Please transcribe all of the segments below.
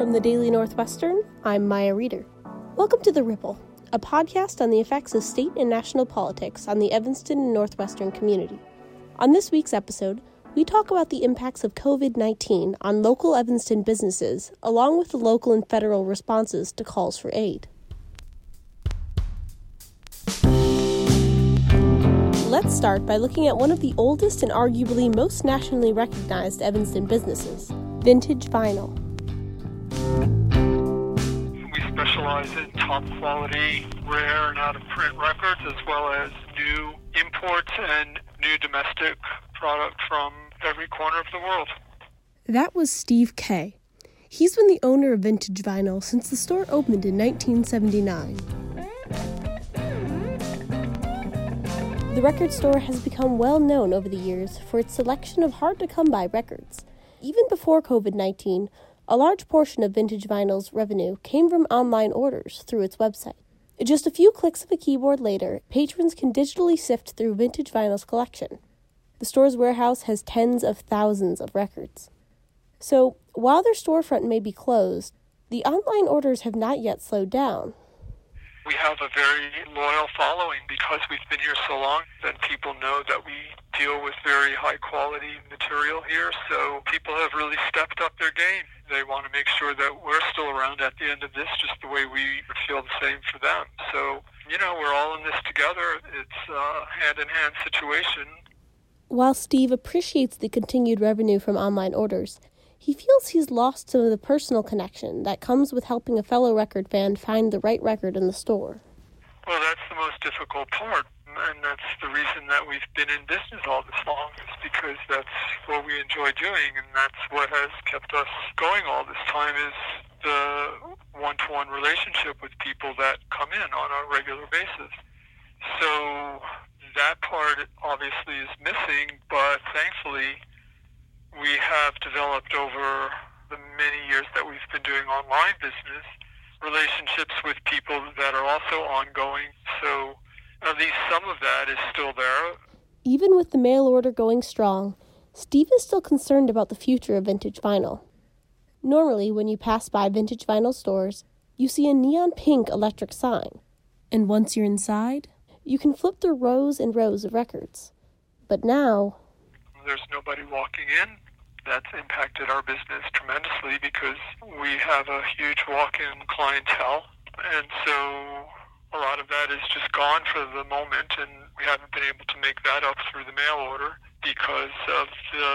From the Daily Northwestern, I'm Maya Reeder. Welcome to The Ripple, a podcast on the effects of state and national politics on the Evanston and Northwestern community. On this week's episode, we talk about the impacts of COVID 19 on local Evanston businesses, along with the local and federal responses to calls for aid. Let's start by looking at one of the oldest and arguably most nationally recognized Evanston businesses, Vintage Vinyl. Specialize in top quality, rare, and out of print records, as well as new imports and new domestic product from every corner of the world. That was Steve Kay. He's been the owner of Vintage Vinyl since the store opened in 1979. The record store has become well known over the years for its selection of hard to come by records. Even before COVID 19, a large portion of Vintage Vinyl's revenue came from online orders through its website. Just a few clicks of a keyboard later, patrons can digitally sift through Vintage Vinyl's collection. The store's warehouse has tens of thousands of records. So, while their storefront may be closed, the online orders have not yet slowed down. We have a very loyal following because we've been here so long that people know that we deal with very high quality material here. So people have really stepped up their game. They want to make sure that we're still around at the end of this, just the way we feel the same for them. So, you know, we're all in this together. It's a hand in hand situation. While Steve appreciates the continued revenue from online orders, he feels he's lost some of the personal connection that comes with helping a fellow record fan find the right record in the store. Well, that's the most difficult part, and that's the reason that we've been in business all this long, is because that's what we enjoy doing, and that's what has kept us going all this time is the one-to-one relationship with people that come in on a regular basis. So that part obviously is missing, but thankfully we have developed over the many years that we've been doing online business relationships with people that are also ongoing. So at least some of that is still there. Even with the mail order going strong, Steve is still concerned about the future of vintage vinyl. Normally, when you pass by vintage vinyl stores, you see a neon pink electric sign. And once you're inside, you can flip through rows and rows of records. But now, there's nobody walking in. That's impacted our business tremendously because we have a huge walk-in clientele, and so a lot of that is just gone for the moment, and we haven't been able to make that up through the mail order because of the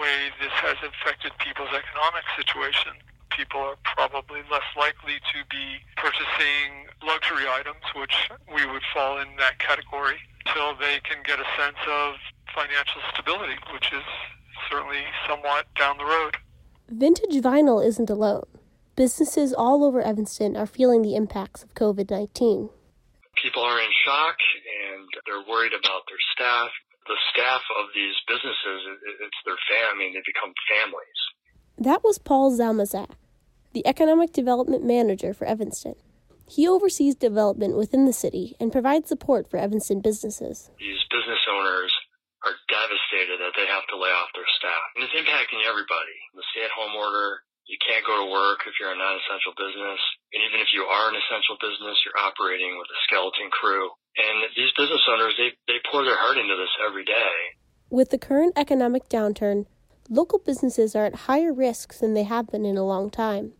way this has affected people's economic situation. People are probably less likely to be purchasing luxury items, which we would fall in that category, until they can get a sense of financial stability, which is certainly somewhat down the road. Vintage vinyl isn't alone. Businesses all over Evanston are feeling the impacts of COVID 19. People are in shock and they're worried about their staff. The staff of these businesses, it's their family, they become families. That was Paul Zalmezak, the Economic Development Manager for Evanston. He oversees development within the city and provides support for Evanston businesses. These business owners are devastated that they have to lay off their staff. And it's impacting everybody. The stay at home order, you can't go to work if you're a non essential business. And even if you are an essential business, you're operating with a skeleton crew. And these business owners, they, they pour their heart into this every day. With the current economic downturn, local businesses are at higher risks than they have been in a long time.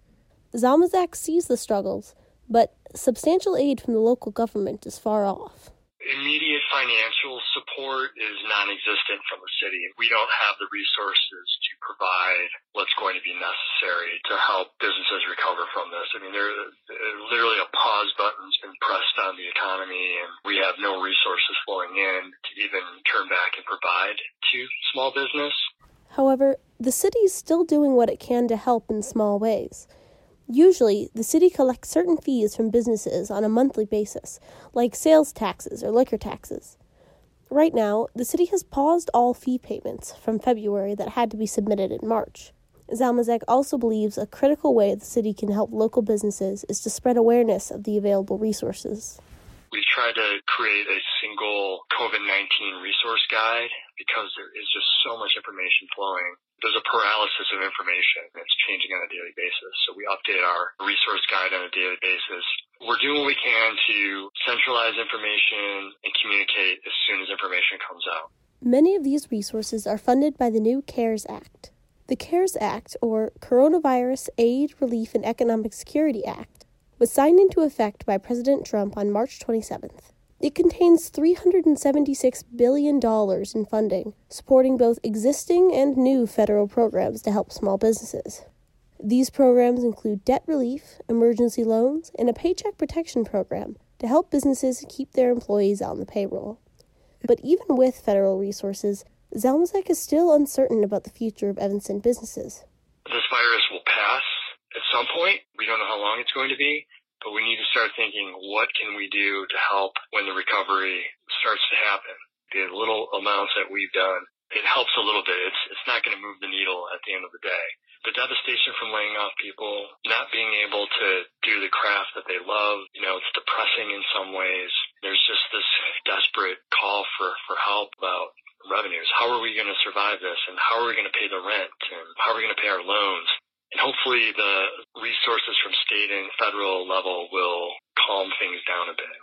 Zalmezak sees the struggles, but substantial aid from the local government is far off immediate financial support is non-existent from the city. We don't have the resources provide what's going to be necessary to help businesses recover from this. I mean, there literally a pause button's been pressed on the economy and we have no resources flowing in to even turn back and provide to small business. However, the city is still doing what it can to help in small ways. Usually, the city collects certain fees from businesses on a monthly basis, like sales taxes or liquor taxes. Right now, the city has paused all fee payments from February that had to be submitted in March. Zalmezak also believes a critical way the city can help local businesses is to spread awareness of the available resources. We've tried to create a single COVID-19 resource guide because there is just so much information flowing. There's a paralysis of information. It's changing on a daily basis. So we update our resource guide on a daily basis. We're doing what we can to centralize information and communicate as soon as information comes out. Many of these resources are funded by the new CARES Act. The CARES Act, or Coronavirus Aid, Relief, and Economic Security Act, was signed into effect by President Trump on March 27th. It contains $376 billion in funding, supporting both existing and new federal programs to help small businesses. These programs include debt relief, emergency loans, and a paycheck protection program to help businesses keep their employees on the payroll. But even with federal resources, Zalmezak is still uncertain about the future of Evanston businesses. This virus will pass at some point. We don't know how long it's going to be, but we need to start thinking what can we do to help when the recovery starts to happen. The little amounts that we've done, it helps a little bit. It's it's not going to move the needle at the end of the day. The devastation from laying off people, not being able to do the craft that they love, you know, it's depressing in some ways. There's just this desperate call for, for help about revenues. How are we going to survive this? And how are we going to pay the rent? And how are we going to pay our loans? And hopefully the resources from state and federal level will calm things down a bit.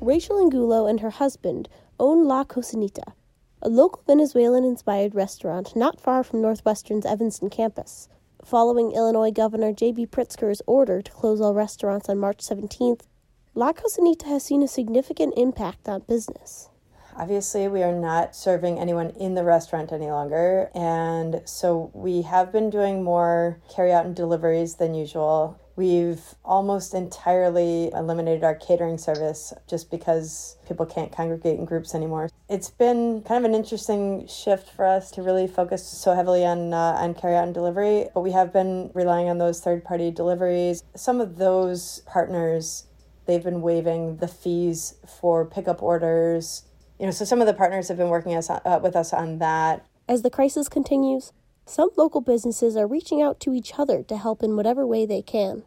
Rachel Angulo and her husband own La Cocinita, a local Venezuelan inspired restaurant not far from Northwestern's Evanston campus. Following Illinois Governor J.B. Pritzker's order to close all restaurants on March 17th, La Cocinita has seen a significant impact on business. Obviously, we are not serving anyone in the restaurant any longer, and so we have been doing more carry out and deliveries than usual. We've almost entirely eliminated our catering service just because people can't congregate in groups anymore. It's been kind of an interesting shift for us to really focus so heavily on uh, on carry out and delivery, but we have been relying on those third party deliveries. Some of those partners they've been waiving the fees for pickup orders. You know, so some of the partners have been working us uh, with us on that. As the crisis continues, some local businesses are reaching out to each other to help in whatever way they can.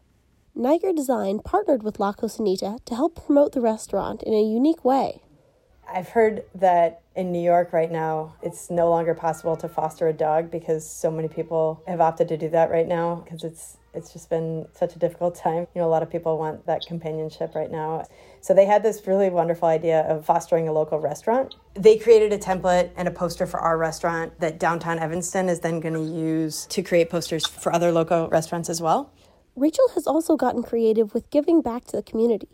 Niger Design partnered with La Cocinita to help promote the restaurant in a unique way. I've heard that in New York right now, it's no longer possible to foster a dog because so many people have opted to do that right now because it's it's just been such a difficult time. You know, a lot of people want that companionship right now. So they had this really wonderful idea of fostering a local restaurant. They created a template and a poster for our restaurant that downtown Evanston is then going to use to create posters for other local restaurants as well. Rachel has also gotten creative with giving back to the community.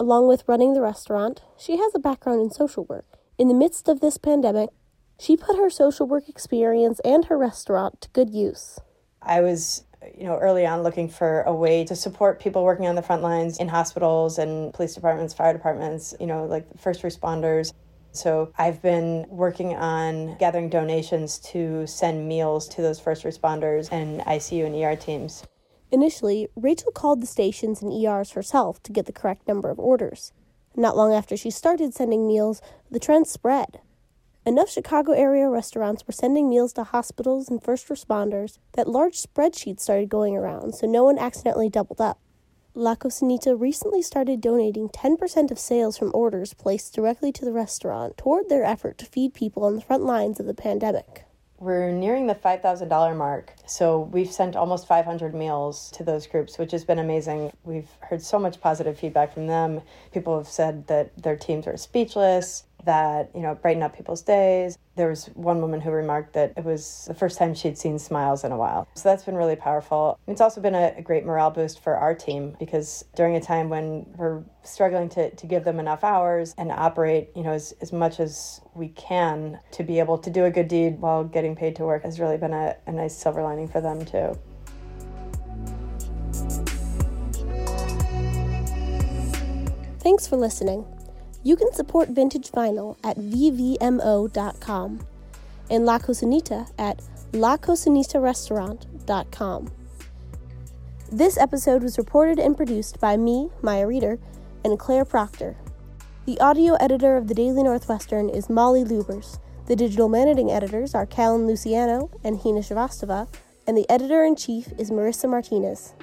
Along with running the restaurant, she has a background in social work. In the midst of this pandemic, she put her social work experience and her restaurant to good use. I was you know, early on looking for a way to support people working on the front lines in hospitals and police departments, fire departments, you know, like first responders. So I've been working on gathering donations to send meals to those first responders and ICU and ER teams. Initially, Rachel called the stations and ERs herself to get the correct number of orders. Not long after she started sending meals, the trend spread. Enough Chicago area restaurants were sending meals to hospitals and first responders that large spreadsheets started going around so no one accidentally doubled up. La Cocinita recently started donating 10% of sales from orders placed directly to the restaurant toward their effort to feed people on the front lines of the pandemic. We're nearing the $5,000 mark. So we've sent almost 500 meals to those groups, which has been amazing. We've heard so much positive feedback from them. People have said that their teams are speechless that, you know, brighten up people's days. There was one woman who remarked that it was the first time she'd seen smiles in a while. So that's been really powerful. It's also been a, a great morale boost for our team because during a time when we're struggling to, to give them enough hours and operate, you know, as, as much as we can to be able to do a good deed while getting paid to work has really been a, a nice silver lining for them too. Thanks for listening. You can support vintage vinyl at vvmo.com and La Cocinita at lacocinitarestaurant.com. This episode was reported and produced by me, Maya Reeder, and Claire Proctor. The audio editor of the Daily Northwestern is Molly Lubers. The digital managing editors are Callan Luciano and Hina Shrivastava, and the editor in chief is Marissa Martinez.